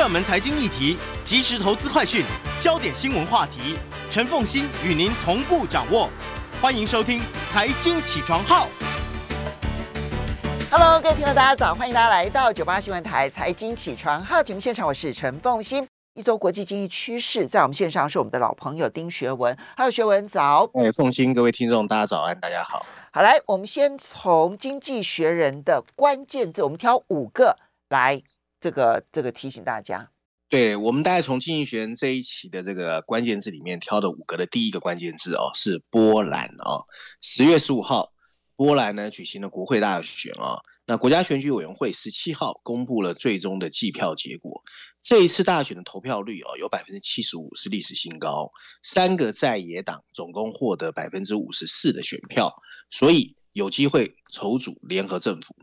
热门财经议题、即时投资快讯、焦点新闻话题，陈凤欣与您同步掌握。欢迎收听《财经起床号》。Hello，各位听众，大家早！欢迎大家来到九八新闻台《财经起床号》节目现场，我是陈凤欣。一周国际经济趋势，在我们线上是我们的老朋友丁学文。Hello，学文早。哎，凤欣，各位听众，大家早安，大家好。好，来，我们先从《经济学人》的关键字，我们挑五个来，这个这个提醒大家。对，我们大概从《经济学人》这一期的这个关键字里面挑的五个的第一个关键字哦，是波兰哦。十月十五号，波兰呢举行了国会大选哦。那国家选举委员会十七号公布了最终的计票结果。这一次大选的投票率哦，有百分之七十五，是历史新高。三个在野党总共获得百分之五十四的选票，所以有机会筹组联合政府。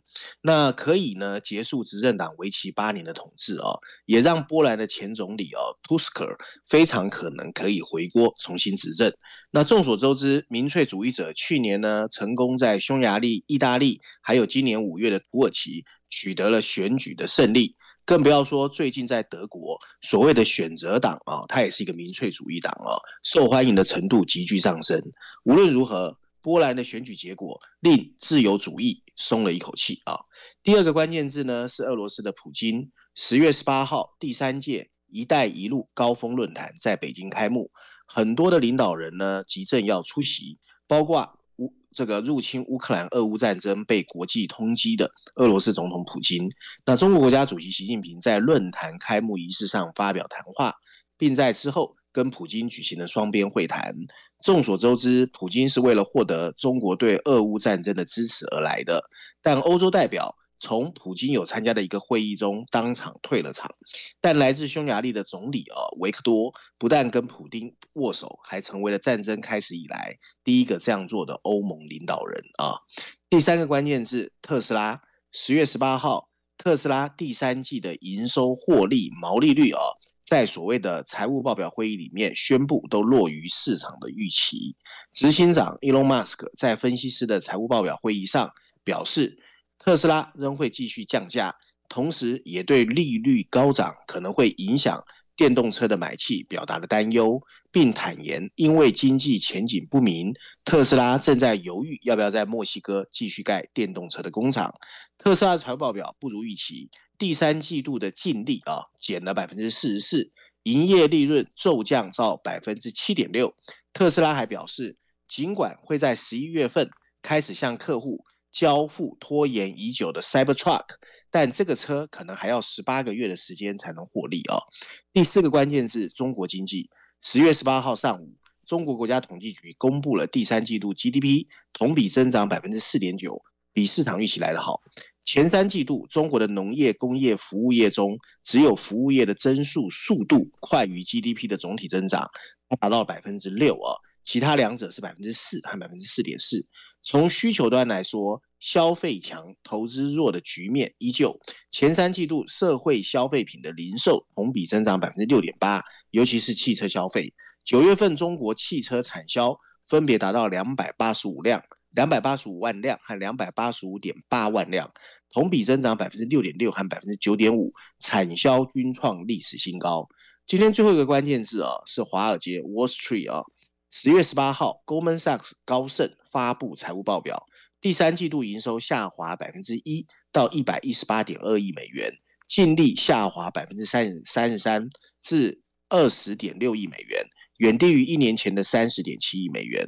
那可以呢结束执政党为期八年的统治哦，也让波兰的前总理哦 Tusk 非常可能可以回锅重新执政。那众所周知，民粹主义者去年呢成功在匈牙利、意大利，还有今年五月的土耳其取得了选举的胜利。更不要说最近在德国所谓的选择党啊，它也是一个民粹主义党啊，受欢迎的程度急剧上升。无论如何，波兰的选举结果令自由主义松了一口气啊。第二个关键字呢是俄罗斯的普京。十月十八号，第三届“一带一路”高峰论坛在北京开幕，很多的领导人呢急着要出席，包括乌。这个入侵乌克兰、俄乌战争被国际通缉的俄罗斯总统普京，那中国国家主席习近平在论坛开幕仪式上发表谈话，并在之后跟普京举行了双边会谈。众所周知，普京是为了获得中国对俄乌战争的支持而来的，但欧洲代表。从普京有参加的一个会议中当场退了场，但来自匈牙利的总理啊维克多不但跟普京握手，还成为了战争开始以来第一个这样做的欧盟领导人啊。第三个关键字特斯拉，十月十八号，特斯拉第三季的营收获利毛利率啊，在所谓的财务报表会议里面宣布都落于市场的预期。执行长伊隆马斯克在分析师的财务报表会议上表示。特斯拉仍会继续降价，同时也对利率高涨可能会影响电动车的买气表达了担忧，并坦言因为经济前景不明，特斯拉正在犹豫要不要在墨西哥继续盖电动车的工厂。特斯拉的财报表不如预期，第三季度的净利啊减了百分之四十四，营业利润骤降到百分之七点六。特斯拉还表示，尽管会在十一月份开始向客户。交付拖延已久的 Cybertruck，但这个车可能还要十八个月的时间才能获利哦。第四个关键字：中国经济。十月十八号上午，中国国家统计局公布了第三季度 GDP 同比增长百分之四点九，比市场预期来得好。前三季度，中国的农业、工业、服务业中，只有服务业的增速速度快于 GDP 的总体增长，达到百分之六啊，其他两者是百分之四和百分之四点四。从需求端来说，消费强、投资弱的局面依旧。前三季度社会消费品的零售同比增长百分之六点八，尤其是汽车消费。九月份中国汽车产销分别达到两百八十五辆、两百八十五万辆和两百八十五点八万辆，同比增长百分之六点六和百分之九点五，产销均创历史新高。今天最后一个关键字啊，是华尔街 Wall Street 啊。十月十八号，Goldman Sachs 高盛发布财务报表，第三季度营收下滑百分之一到一百一十八点二亿美元，净利下滑百分之三十三十三至二十点六亿美元，远低于一年前的三十点七亿美元。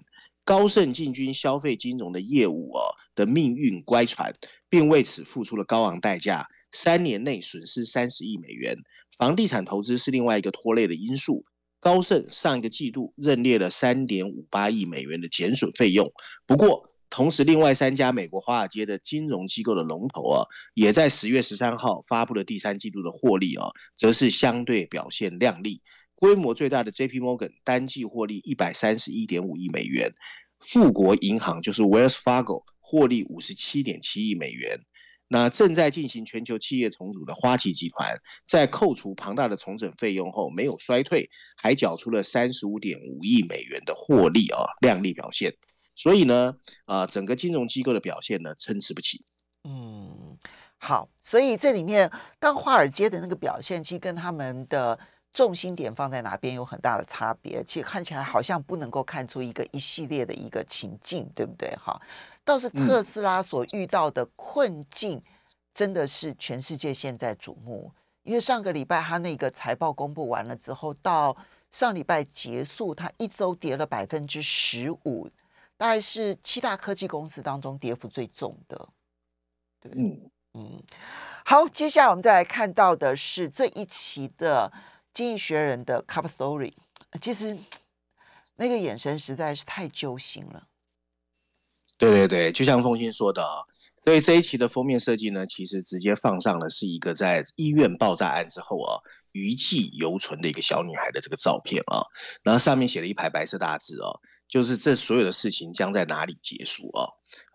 高盛进军消费金融的业务哦的命运乖舛，并为此付出了高昂代价，三年内损失三十亿美元。房地产投资是另外一个拖累的因素。高盛上一个季度认列了三点五八亿美元的减损费用，不过同时，另外三家美国华尔街的金融机构的龙头啊，也在十月十三号发布了第三季度的获利啊，则是相对表现亮丽。规模最大的 J.P. Morgan 单季获利一百三十一点五亿美元，富国银行就是 Wells Fargo 获利五十七点七亿美元。那正在进行全球企业重组的花旗集团，在扣除庞大的重整费用后，没有衰退，还缴出了三十五点五亿美元的获利啊，亮丽表现。所以呢，啊，整个金融机构的表现呢，参差不齐。嗯，好，所以这里面，当华尔街的那个表现，其实跟他们的。重心点放在哪边有很大的差别，其实看起来好像不能够看出一个一系列的一个情境，对不对？哈，倒是特斯拉所遇到的困境，真的是全世界现在瞩目。因为上个礼拜他那个财报公布完了之后，到上礼拜结束，他一周跌了百分之十五，大概是七大科技公司当中跌幅最重的。对，嗯嗯。好，接下来我们再来看到的是这一期的。经济学人的 Cup story，其实那个眼神实在是太揪心了。对对对，就像凤馨说的啊，所以这一期的封面设计呢，其实直接放上了是一个在医院爆炸案之后啊，余悸犹存的一个小女孩的这个照片啊，然后上面写了一排白色大字哦，就是这所有的事情将在哪里结束啊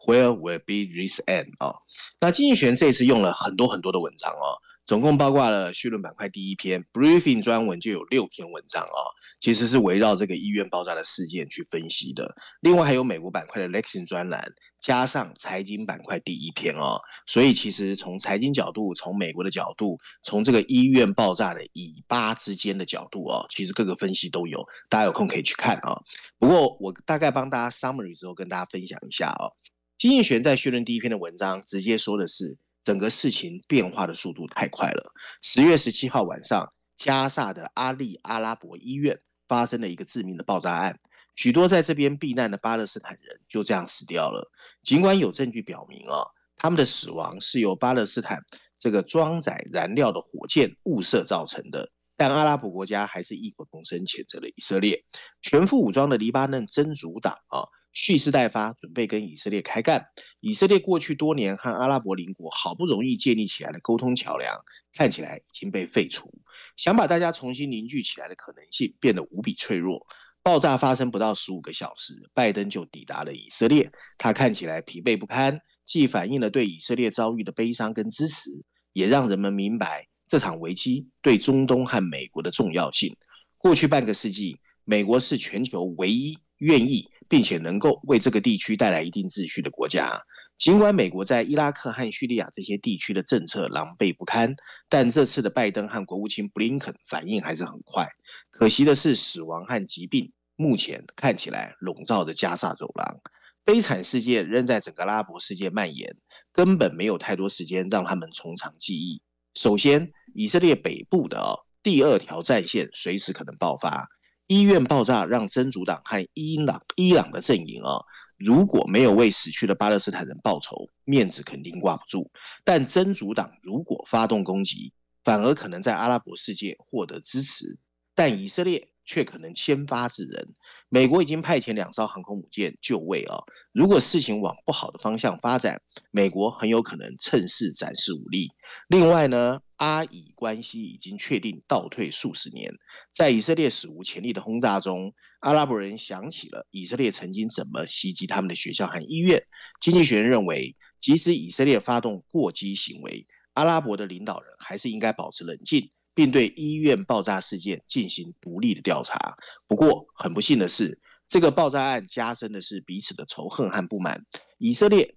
？Where will be this end 啊？那经济学人这次用了很多很多的文章哦。总共包括了绪论板块第一篇 briefing 专文就有六篇文章啊，其实是围绕这个医院爆炸的事件去分析的。另外还有美国板块的 Lexing 专栏，加上财经板块第一篇哦，所以其实从财经角度，从美国的角度，从这个医院爆炸的以巴之间的角度哦，其实各个分析都有，大家有空可以去看啊。不过我大概帮大家 summary 之后跟大家分享一下哦，经济学在绪论第一篇的文章直接说的是。整个事情变化的速度太快了。十月十七号晚上，加萨的阿利阿拉伯医院发生了一个致命的爆炸案，许多在这边避难的巴勒斯坦人就这样死掉了。尽管有证据表明啊，他们的死亡是由巴勒斯坦这个装载燃料的火箭误射造成的，但阿拉伯国家还是异口同声谴责了以色列。全副武装的黎巴嫩真主党啊。蓄势待发，准备跟以色列开干。以色列过去多年和阿拉伯邻国好不容易建立起来的沟通桥梁，看起来已经被废除。想把大家重新凝聚起来的可能性变得无比脆弱。爆炸发生不到十五个小时，拜登就抵达了以色列。他看起来疲惫不堪，既反映了对以色列遭遇的悲伤跟支持，也让人们明白这场危机对中东和美国的重要性。过去半个世纪，美国是全球唯一愿意。并且能够为这个地区带来一定秩序的国家。尽管美国在伊拉克和叙利亚这些地区的政策狼狈不堪，但这次的拜登和国务卿布林肯反应还是很快。可惜的是，死亡和疾病目前看起来笼罩着加萨走廊，悲惨事件仍在整个阿拉伯世界蔓延，根本没有太多时间让他们从长计议。首先，以色列北部的，第二条战线随时可能爆发。医院爆炸让真主党和伊朗伊朗的阵营啊，如果没有为死去的巴勒斯坦人报仇，面子肯定挂不住。但真主党如果发动攻击，反而可能在阿拉伯世界获得支持。但以色列却可能先发制人。美国已经派遣两艘航空母舰就位啊，如果事情往不好的方向发展，美国很有可能趁势展示武力。另外呢，阿以关系已经确定倒退数十年，在以色列史无前例的轰炸中，阿拉伯人想起了以色列曾经怎么袭击他们的学校和医院。经济学人认为，即使以色列发动过激行为，阿拉伯的领导人还是应该保持冷静，并对医院爆炸事件进行独立的调查。不过，很不幸的是，这个爆炸案加深的是彼此的仇恨和不满。以色列，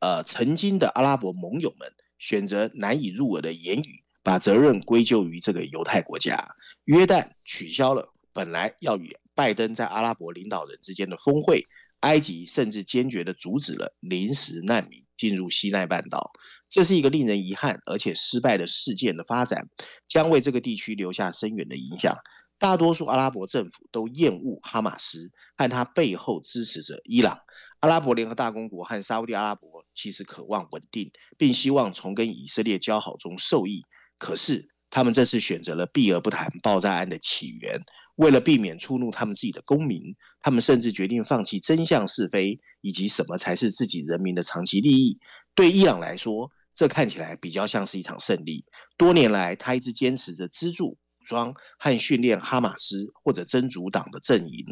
呃，曾经的阿拉伯盟友们。选择难以入耳的言语，把责任归咎于这个犹太国家。约旦取消了本来要与拜登在阿拉伯领导人之间的峰会，埃及甚至坚决地阻止了临时难民进入西奈半岛。这是一个令人遗憾而且失败的事件的发展，将为这个地区留下深远的影响。大多数阿拉伯政府都厌恶哈马斯和他背后支持者伊朗。阿拉伯联合大公国和沙乌地阿拉伯其实渴望稳定，并希望从跟以色列交好中受益。可是他们这次选择了避而不谈爆炸案的起源，为了避免触怒他们自己的公民，他们甚至决定放弃真相是非以及什么才是自己人民的长期利益。对伊朗来说，这看起来比较像是一场胜利。多年来，他一直坚持着资助、武装和训练哈马斯或者真主党的阵营。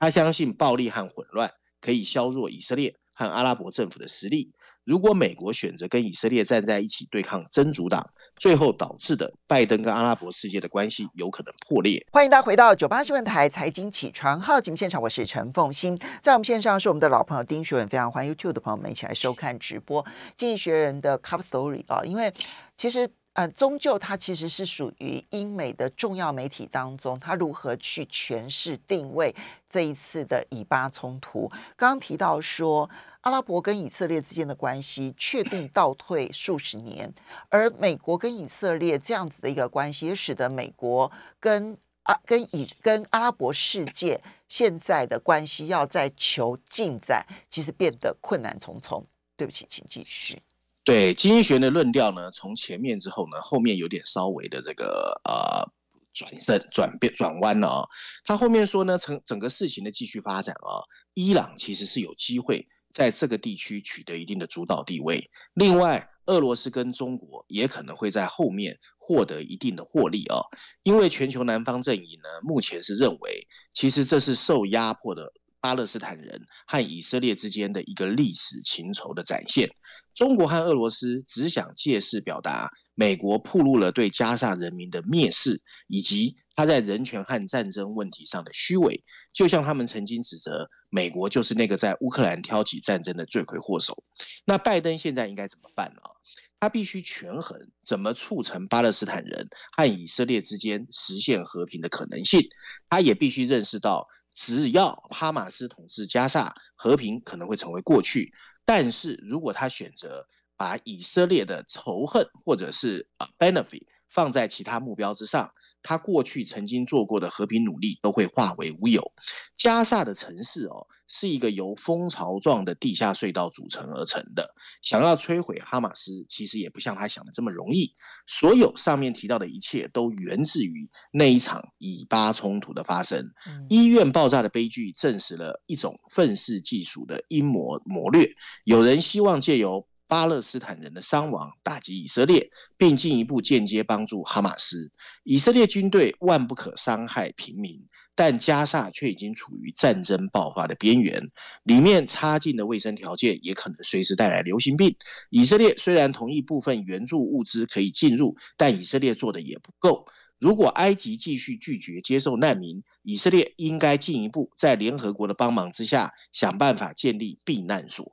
他相信暴力和混乱可以削弱以色列和阿拉伯政府的实力。如果美国选择跟以色列站在一起对抗真主党，最后导致的拜登跟阿拉伯世界的关系有可能破裂。欢迎大家回到九八新闻台财经起床号节目现场，我是陈凤欣，在我们线上是我们的老朋友丁学文，非常欢迎 YouTube 的朋友们一起来收看直播《经济学人》的 Cup Story 啊，因为其实。呃，终究它其实是属于英美的重要媒体当中，它如何去诠释定位这一次的以巴冲突。刚刚提到说，阿拉伯跟以色列之间的关系确定倒退数十年，而美国跟以色列这样子的一个关系，也使得美国跟啊跟以跟阿拉伯世界现在的关系要再求进展，其实变得困难重重。对不起，请继续。对经济学的论调呢，从前面之后呢，后面有点稍微的这个呃转身转变转弯了啊、他后面说呢，整整个事情的继续发展啊、伊朗其实是有机会在这个地区取得一定的主导地位。另外，俄罗斯跟中国也可能会在后面获得一定的获利啊、哦，因为全球南方阵营呢，目前是认为，其实这是受压迫的巴勒斯坦人和以色列之间的一个历史情仇的展现。中国和俄罗斯只想借势表达美国暴露了对加沙人民的蔑视，以及他在人权和战争问题上的虚伪，就像他们曾经指责美国就是那个在乌克兰挑起战争的罪魁祸首。那拜登现在应该怎么办呢？他必须权衡怎么促成巴勒斯坦人和以色列之间实现和平的可能性。他也必须认识到，只要哈马斯统治加萨，和平可能会成为过去。但是如果他选择把以色列的仇恨或者是啊 benefit 放在其他目标之上，他过去曾经做过的和平努力都会化为乌有。加萨的城市哦，是一个由蜂巢状的地下隧道组成而成的。想要摧毁哈马斯，其实也不像他想的这么容易。所有上面提到的一切都源自于那一场以巴冲突的发生。医院爆炸的悲剧证实了一种愤世嫉俗的阴谋谋略。有人希望借由巴勒斯坦人的伤亡打击以色列，并进一步间接帮助哈马斯。以色列军队万不可伤害平民，但加萨却已经处于战争爆发的边缘，里面差劲的卫生条件也可能随时带来流行病。以色列虽然同意部分援助物资可以进入，但以色列做的也不够。如果埃及继续拒绝接受难民，以色列应该进一步在联合国的帮忙之下，想办法建立避难所。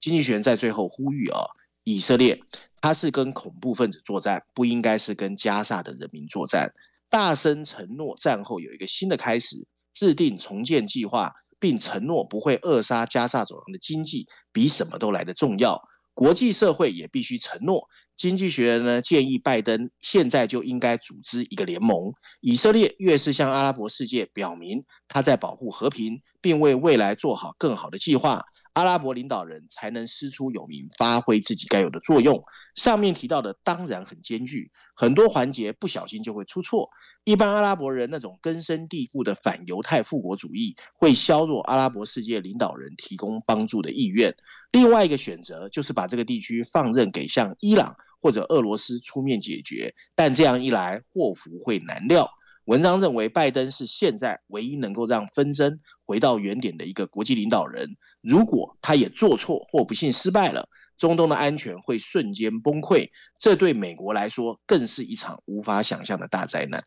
经济学人在最后呼吁啊，以色列他是跟恐怖分子作战，不应该是跟加萨的人民作战。大声承诺战后有一个新的开始，制定重建计划，并承诺不会扼杀加萨走廊的经济，比什么都来得重要。国际社会也必须承诺。经济学人呢建议拜登现在就应该组织一个联盟。以色列越是向阿拉伯世界表明他在保护和平，并为未来做好更好的计划。阿拉伯领导人才能师出有名，发挥自己该有的作用。上面提到的当然很艰巨，很多环节不小心就会出错。一般阿拉伯人那种根深蒂固的反犹太复国主义，会削弱阿拉伯世界领导人提供帮助的意愿。另外一个选择就是把这个地区放任给像伊朗或者俄罗斯出面解决，但这样一来祸福会难料。文章认为，拜登是现在唯一能够让纷争回到原点的一个国际领导人。如果他也做错或不幸失败了，中东的安全会瞬间崩溃，这对美国来说更是一场无法想象的大灾难。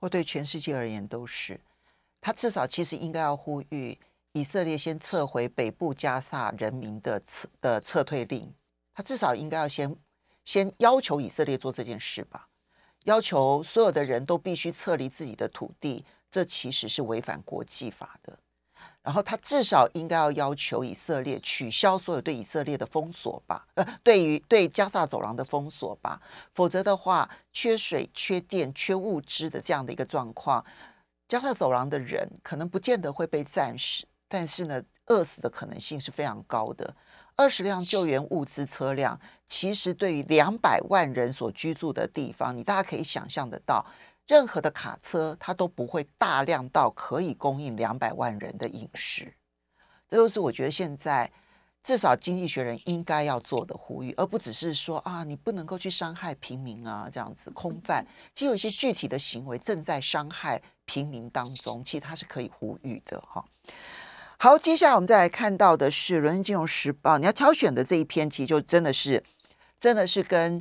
或对全世界而言都是。他至少其实应该要呼吁以色列先撤回北部加萨人民的撤的撤退令。他至少应该要先先要求以色列做这件事吧，要求所有的人都必须撤离自己的土地，这其实是违反国际法的。然后他至少应该要要求以色列取消所有对以色列的封锁吧，呃，对于对加萨走廊的封锁吧，否则的话，缺水、缺电、缺物资的这样的一个状况，加萨走廊的人可能不见得会被战死，但是呢，饿死的可能性是非常高的。二十辆救援物资车辆，其实对于两百万人所居住的地方，你大家可以想象得到。任何的卡车它都不会大量到可以供应两百万人的饮食。这就是我觉得现在至少经济学人应该要做的呼吁，而不只是说啊，你不能够去伤害平民啊，这样子空泛。其实有一些具体的行为正在伤害平民当中，其实它是可以呼吁的哈。好，接下来我们再来看到的是《伦敦金融时报》，你要挑选的这一篇，其实就真的是真的是跟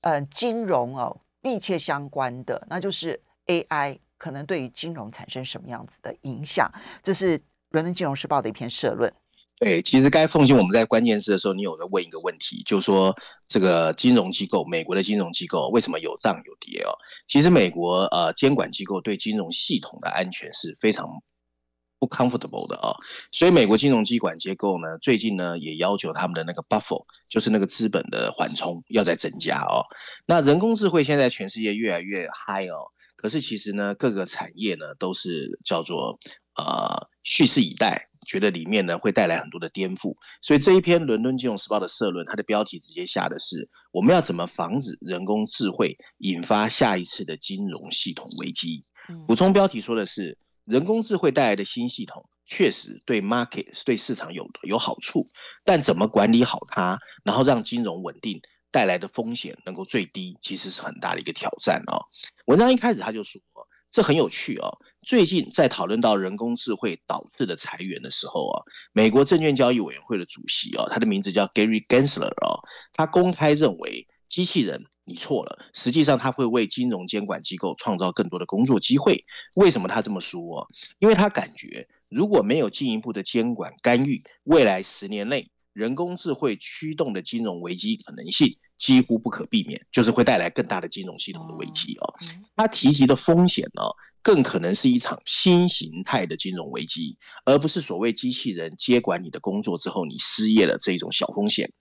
嗯、呃、金融哦密切相关的，那就是 AI 可能对于金融产生什么样子的影响，这是。《伦敦金融时报》的一篇社论。对，其实该奉献我们在关键字的时候，你有在问一个问题，就是说这个金融机构，美国的金融机构为什么有涨有跌哦？其实美国呃监管机构对金融系统的安全是非常不 comfortable 的哦，所以美国金融机管结构呢，最近呢也要求他们的那个 buffer，就是那个资本的缓冲要再增加哦。那人工智慧现在全世界越来越嗨哦，可是其实呢各个产业呢都是叫做。呃，蓄势以待，觉得里面呢会带来很多的颠覆，所以这一篇《伦敦金融时报》的社论，它的标题直接下的是：我们要怎么防止人工智慧引发下一次的金融系统危机？补充标题说的是，人工智慧带来的新系统确实对 market 对市场有有好处，但怎么管理好它，然后让金融稳定带来的风险能够最低，其实是很大的一个挑战哦。文章一开始他就说。这很有趣哦。最近在讨论到人工智慧导致的裁员的时候啊，美国证券交易委员会的主席啊，他的名字叫 Gary Gensler 啊，他公开认为机器人你错了，实际上他会为金融监管机构创造更多的工作机会。为什么他这么说？因为他感觉如果没有进一步的监管干预，未来十年内人工智慧驱动的金融危机可能性。几乎不可避免，就是会带来更大的金融系统的危机哦。他提及的风险呢，更可能是一场新形态的金融危机，而不是所谓机器人接管你的工作之后你失业了这种小风险。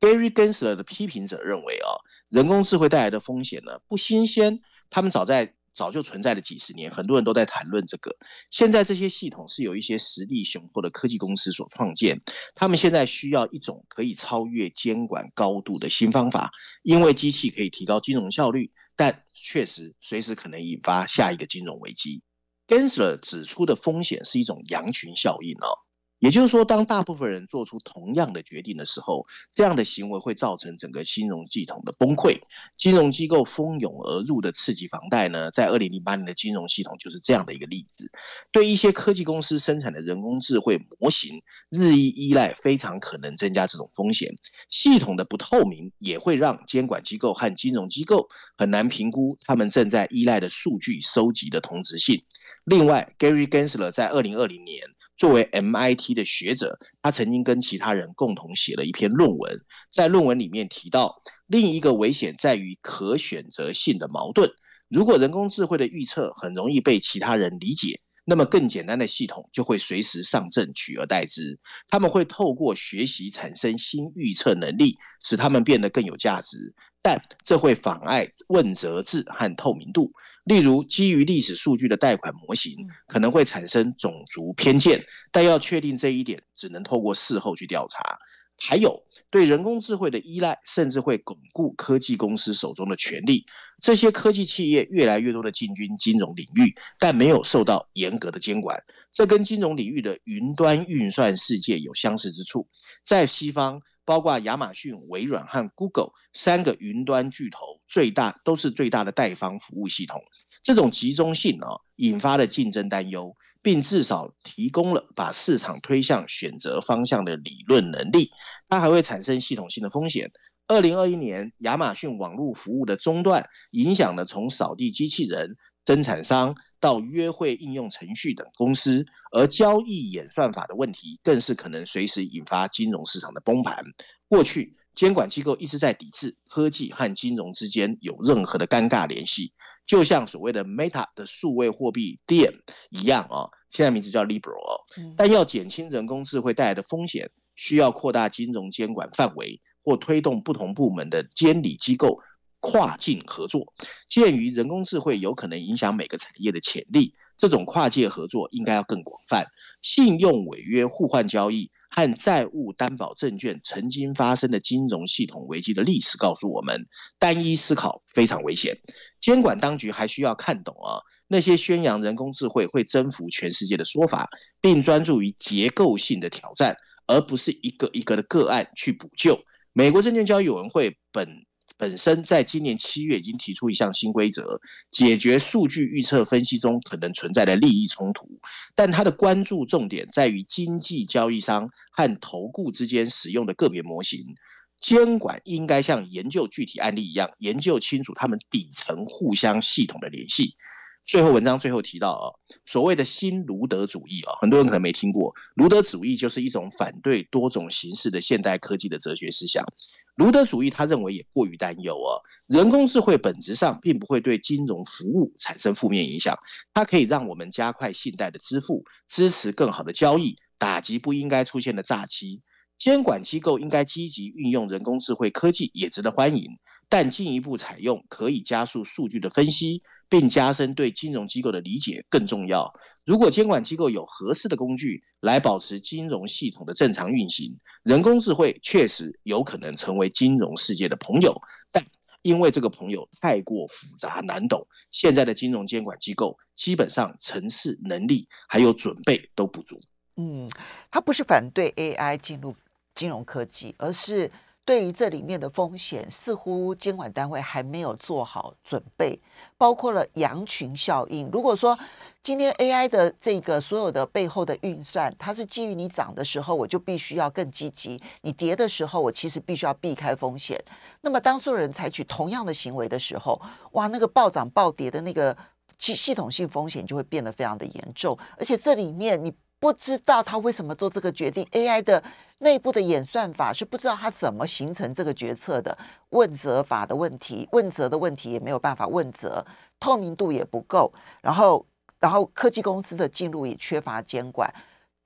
Gary Gensler 的批评者认为啊，人工智慧带来的风险呢不新鲜，他们早在。早就存在了几十年，很多人都在谈论这个。现在这些系统是由一些实力雄厚的科技公司所创建，他们现在需要一种可以超越监管高度的新方法，因为机器可以提高金融效率，但确实随时可能引发下一个金融危机。Gensler 指出的风险是一种羊群效应哦。也就是说，当大部分人做出同样的决定的时候，这样的行为会造成整个金融系统的崩溃。金融机构蜂拥而入的刺激房贷呢，在二零零八年的金融系统就是这样的一个例子。对一些科技公司生产的人工智慧模型日益依赖，非常可能增加这种风险。系统的不透明也会让监管机构和金融机构很难评估他们正在依赖的数据收集的同质性。另外，Gary Gensler 在二零二零年。作为 MIT 的学者，他曾经跟其他人共同写了一篇论文，在论文里面提到，另一个危险在于可选择性的矛盾。如果人工智慧的预测很容易被其他人理解，那么更简单的系统就会随时上阵取而代之。他们会透过学习产生新预测能力，使他们变得更有价值，但这会妨碍问责制和透明度。例如，基于历史数据的贷款模型可能会产生种族偏见，但要确定这一点，只能透过事后去调查。还有，对人工智慧的依赖，甚至会巩固科技公司手中的权力。这些科技企业越来越多的进军金融领域，但没有受到严格的监管。这跟金融领域的云端运算世界有相似之处。在西方，包括亚马逊、微软和 Google 三个云端巨头，最大都是最大的代方服务系统。这种集中性啊，引发了竞争担忧，并至少提供了把市场推向选择方向的理论能力。它还会产生系统性的风险。二零二一年，亚马逊网络服务的中断，影响了从扫地机器人生产商到约会应用程序等公司，而交易演算法的问题更是可能随时引发金融市场的崩盘。过去监管机构一直在抵制科技和金融之间有任何的尴尬联系，就像所谓的 Meta 的数位货币 Diem 一样啊，现在名字叫 Libra 哦。但要减轻人工智慧带来的风险，需要扩大金融监管范围，或推动不同部门的监理机构。跨境合作，鉴于人工智慧有可能影响每个产业的潜力，这种跨界合作应该要更广泛。信用违约互换交易和债务担保证券曾经发生的金融系统危机的历史告诉我们，单一思考非常危险。监管当局还需要看懂啊，那些宣扬人工智慧会征服全世界的说法，并专注于结构性的挑战，而不是一个一个的个案去补救。美国证券交易委员会本本身在今年七月已经提出一项新规则，解决数据预测分析中可能存在的利益冲突。但它的关注重点在于经济交易商和投顾之间使用的个别模型。监管应该像研究具体案例一样，研究清楚他们底层互相系统的联系。最后文章最后提到啊，所谓的新卢德主义啊，很多人可能没听过。卢德主义就是一种反对多种形式的现代科技的哲学思想。卢德主义他认为也过于担忧啊，人工智慧本质上并不会对金融服务产生负面影响，它可以让我们加快信贷的支付，支持更好的交易，打击不应该出现的诈欺。监管机构应该积极运用人工智慧科技，也值得欢迎。但进一步采用可以加速数据的分析，并加深对金融机构的理解更重要。如果监管机构有合适的工具来保持金融系统的正常运行，人工智慧确实有可能成为金融世界的朋友。但因为这个朋友太过复杂难懂，现在的金融监管机构基本上层次能力还有准备都不足。嗯，他不是反对 AI 进入金融科技，而是。对于这里面的风险，似乎监管单位还没有做好准备，包括了羊群效应。如果说今天 AI 的这个所有的背后的运算，它是基于你涨的时候，我就必须要更积极；你跌的时候，我其实必须要避开风险。那么当所有人采取同样的行为的时候，哇，那个暴涨暴跌的那个系系统性风险就会变得非常的严重，而且这里面你。不知道他为什么做这个决定，AI 的内部的演算法是不知道他怎么形成这个决策的，问责法的问题，问责的问题也没有办法问责，透明度也不够，然后，然后科技公司的进入也缺乏监管，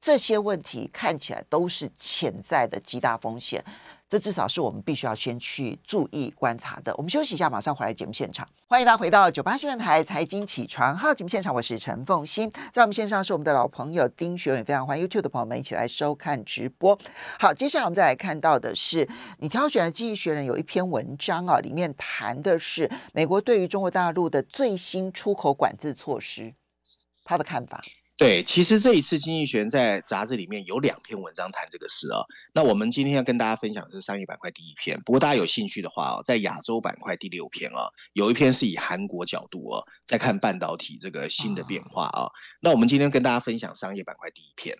这些问题看起来都是潜在的极大风险。这至少是我们必须要先去注意观察的。我们休息一下，马上回来节目现场。欢迎大家回到九八新闻台财经起床号节目现场，我是陈凤欣。在我们线上是我们的老朋友丁学文，非常欢迎 YouTube 的朋友们一起来收看直播。好，接下来我们再来看到的是你挑选的《经济学人》有一篇文章啊，里面谈的是美国对于中国大陆的最新出口管制措施，他的看法。对，其实这一次经济学人在杂志里面有两篇文章谈这个事啊。那我们今天要跟大家分享的是商业板块第一篇，不过大家有兴趣的话哦，在亚洲板块第六篇啊，有一篇是以韩国角度啊，在看半导体这个新的变化啊。那我们今天跟大家分享商业板块第一篇。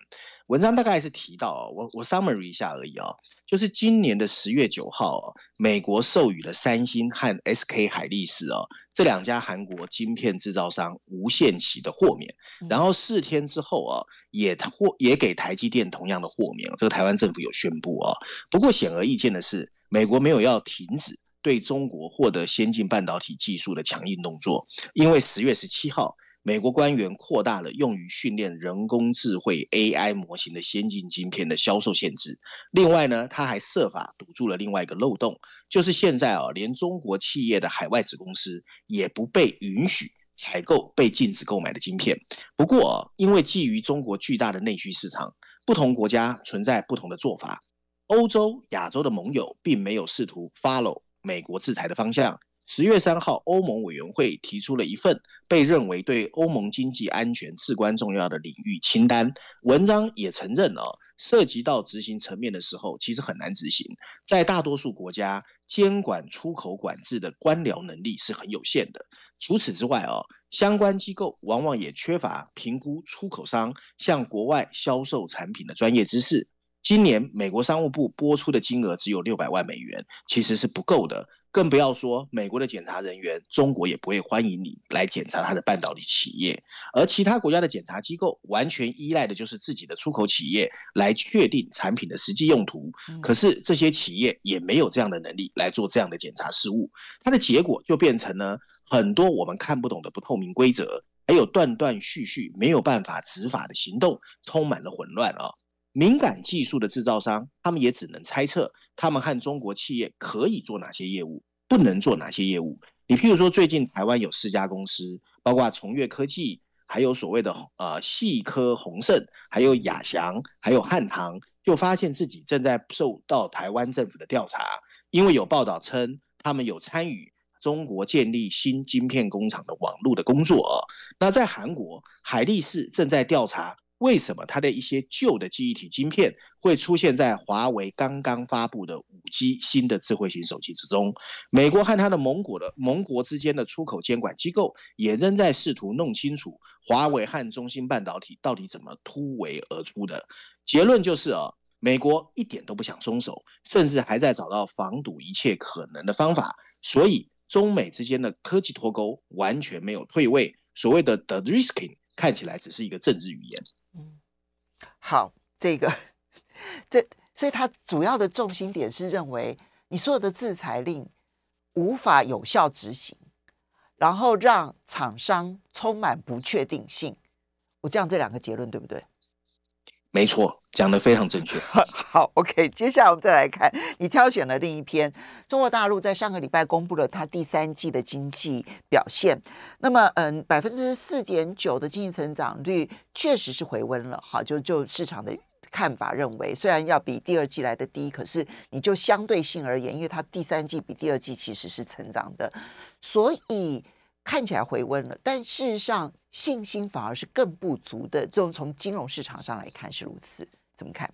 文章大概是提到啊，我我 summary 一下而已啊，就是今年的十月九号，美国授予了三星和 SK 海力士哦这两家韩国晶片制造商无限期的豁免，然后四天之后啊，也豁也给台积电同样的豁免，这个台湾政府有宣布啊。不过显而易见的是，美国没有要停止对中国获得先进半导体技术的强硬动作，因为十月十七号。美国官员扩大了用于训练人工智慧 AI 模型的先进晶片的销售限制。另外呢，他还设法堵住了另外一个漏洞，就是现在啊，连中国企业的海外子公司也不被允许采购被禁止购买的晶片。不过，因为基于中国巨大的内需市场，不同国家存在不同的做法。欧洲、亚洲的盟友并没有试图 follow 美国制裁的方向。十月三号，欧盟委员会提出了一份被认为对欧盟经济安全至关重要的领域清单。文章也承认了，涉及到执行层面的时候，其实很难执行。在大多数国家，监管出口管制的官僚能力是很有限的。除此之外，哦，相关机构往往也缺乏评估出口商向国外销售产品的专业知识。今年，美国商务部拨出的金额只有六百万美元，其实是不够的。更不要说美国的检查人员，中国也不会欢迎你来检查他的半导体企业，而其他国家的检查机构完全依赖的就是自己的出口企业来确定产品的实际用途。可是这些企业也没有这样的能力来做这样的检查事务，它的结果就变成了很多我们看不懂的不透明规则，还有断断续续没有办法执法的行动，充满了混乱啊。敏感技术的制造商，他们也只能猜测，他们和中国企业可以做哪些业务，不能做哪些业务。你譬如说，最近台湾有四家公司，包括崇越科技，还有所谓的呃细科宏盛，还有亚翔，还有汉唐，就发现自己正在受到台湾政府的调查，因为有报道称他们有参与中国建立新晶片工厂的网络的工作。那在韩国，海力士正在调查。为什么它的一些旧的记忆体晶片会出现在华为刚刚发布的五 G 新的智慧型手机之中？美国和它的盟国的盟国之间的出口监管机构也仍在试图弄清楚华为和中芯半导体到底怎么突围而出的。结论就是啊，美国一点都不想松手，甚至还在找到防堵一切可能的方法。所以中美之间的科技脱钩完全没有退位。所谓的 “the risking” 看起来只是一个政治语言。好，这个，这，所以它主要的重心点是认为你所有的制裁令无法有效执行，然后让厂商充满不确定性。我这样这两个结论对不对？没错，讲得非常正确。好，OK，接下来我们再来看，你挑选了另一篇，中国大陆在上个礼拜公布了它第三季的经济表现。那么，嗯，百分之四点九的经济成长率确实是回温了。好，就就市场的看法认为，虽然要比第二季来的低，可是你就相对性而言，因为它第三季比第二季其实是成长的，所以。看起来回温了，但事实上信心反而是更不足的。这种从金融市场上来看是如此，怎么看？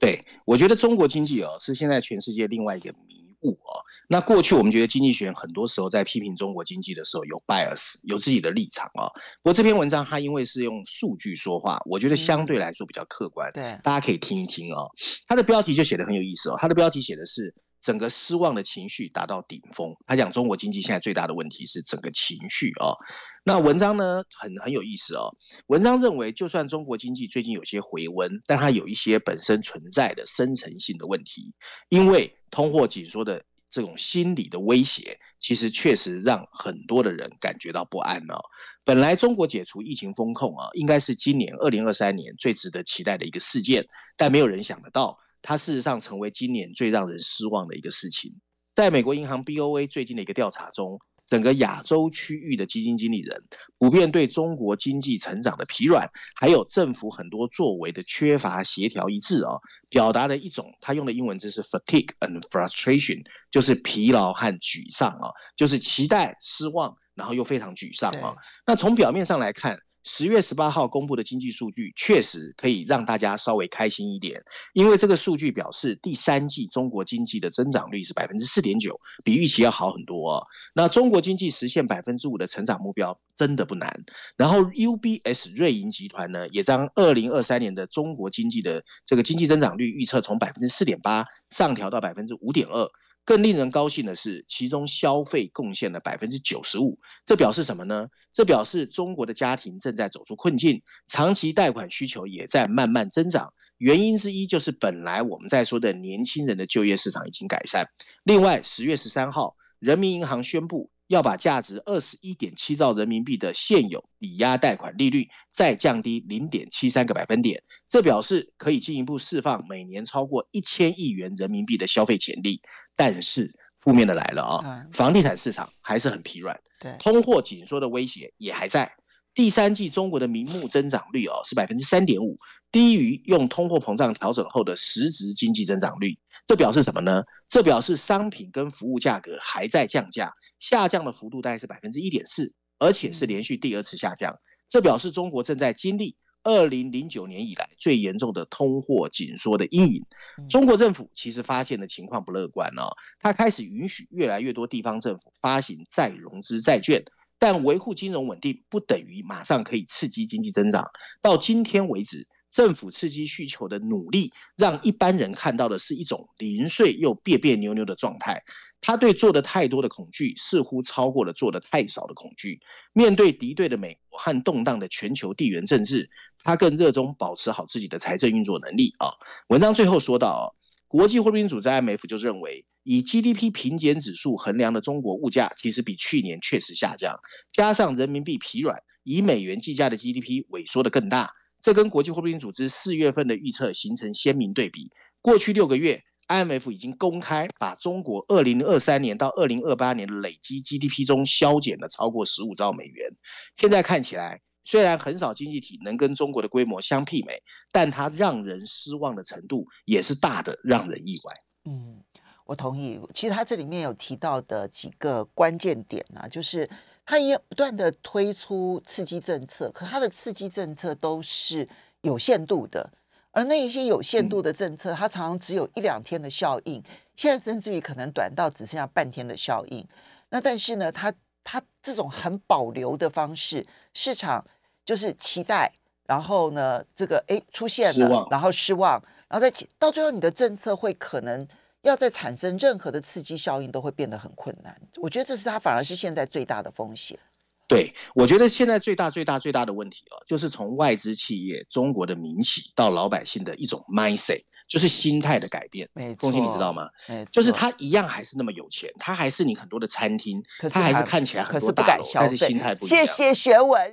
对，我觉得中国经济哦是现在全世界另外一个迷雾哦。那过去我们觉得经济学人很多时候在批评中国经济的时候有 bias，有自己的立场哦。不过这篇文章它因为是用数据说话，我觉得相对来说比较客观。嗯、对，大家可以听一听哦。它的标题就写得很有意思哦。它的标题写的是。整个失望的情绪达到顶峰。他讲中国经济现在最大的问题是整个情绪哦。那文章呢很很有意思哦。文章认为，就算中国经济最近有些回温，但它有一些本身存在的深层性的问题，因为通货紧缩的这种心理的威胁，其实确实让很多的人感觉到不安哦。本来中国解除疫情封控啊，应该是今年二零二三年最值得期待的一个事件，但没有人想得到。它事实上成为今年最让人失望的一个事情。在美国银行 BOA 最近的一个调查中，整个亚洲区域的基金经理人普遍对中国经济成长的疲软，还有政府很多作为的缺乏协调一致哦，表达了一种他用的英文字是 fatigue and frustration，就是疲劳和沮丧啊，就是期待失望，然后又非常沮丧啊。那从表面上来看。十月十八号公布的经济数据确实可以让大家稍微开心一点，因为这个数据表示第三季中国经济的增长率是百分之四点九，比预期要好很多。那中国经济实现百分之五的成长目标真的不难。然后 UBS 瑞银集团呢，也将二零二三年的中国经济的这个经济增长率预测从百分之四点八上调到百分之五点二。更令人高兴的是，其中消费贡献了百分之九十五，这表示什么呢？这表示中国的家庭正在走出困境，长期贷款需求也在慢慢增长。原因之一就是本来我们在说的年轻人的就业市场已经改善。另外，十月十三号，人民银行宣布。要把价值二十一点七兆人民币的现有抵押贷款利率再降低零点七三个百分点，这表示可以进一步释放每年超过一千亿元人民币的消费潜力。但是负面的来了啊，房地产市场还是很疲软，对，通货紧缩的威胁也还在。第三季中国的名目增长率哦是百分之三点五，低于用通货膨胀调整后的实质经济增长率。这表示什么呢？这表示商品跟服务价格还在降价，下降的幅度大概是百分之一点四，而且是连续第二次下降。这表示中国正在经历二零零九年以来最严重的通货紧缩的阴影。中国政府其实发现的情况不乐观哦，它开始允许越来越多地方政府发行再融资债券，但维护金融稳定不等于马上可以刺激经济增长。到今天为止。政府刺激需求的努力，让一般人看到的是一种零碎又别别扭扭的状态。他对做的太多的恐惧，似乎超过了做的太少的恐惧。面对敌对的美国和动荡的全球地缘政治，他更热衷保持好自己的财政运作能力啊。文章最后说到，国际货币组织 IMF 就认为，以 GDP 平减指数衡量的中国物价，其实比去年确实下降，加上人民币疲软，以美元计价的 GDP 萎缩的更大。这跟国际货币组织四月份的预测形成鲜明对比。过去六个月，IMF 已经公开把中国二零二三年到二零二八年累积 GDP 中削减了超过十五兆美元。现在看起来，虽然很少经济体能跟中国的规模相媲美，但它让人失望的程度也是大的，让人意外。嗯，我同意。其实它这里面有提到的几个关键点啊，就是它也不断的推出刺激政策，可它的刺激政策都是有限度的，而那一些有限度的政策，它常常只有一两天的效应，现在甚至于可能短到只剩下半天的效应。那但是呢，他他这种很保留的方式，市场。就是期待，然后呢，这个哎出现了，然后失望，然后再到最后，你的政策会可能要再产生任何的刺激效应，都会变得很困难。我觉得这是它反而是现在最大的风险。对，我觉得现在最大最大最大的问题啊，就是从外资企业、中国的民企到老百姓的一种 mindset。就是心态的改变，没错，凤馨你知道吗？就是他一样还是那么有钱，他还是你很多的餐厅，他还是看起来很多大楼，但是心态不一样。谢谢学文。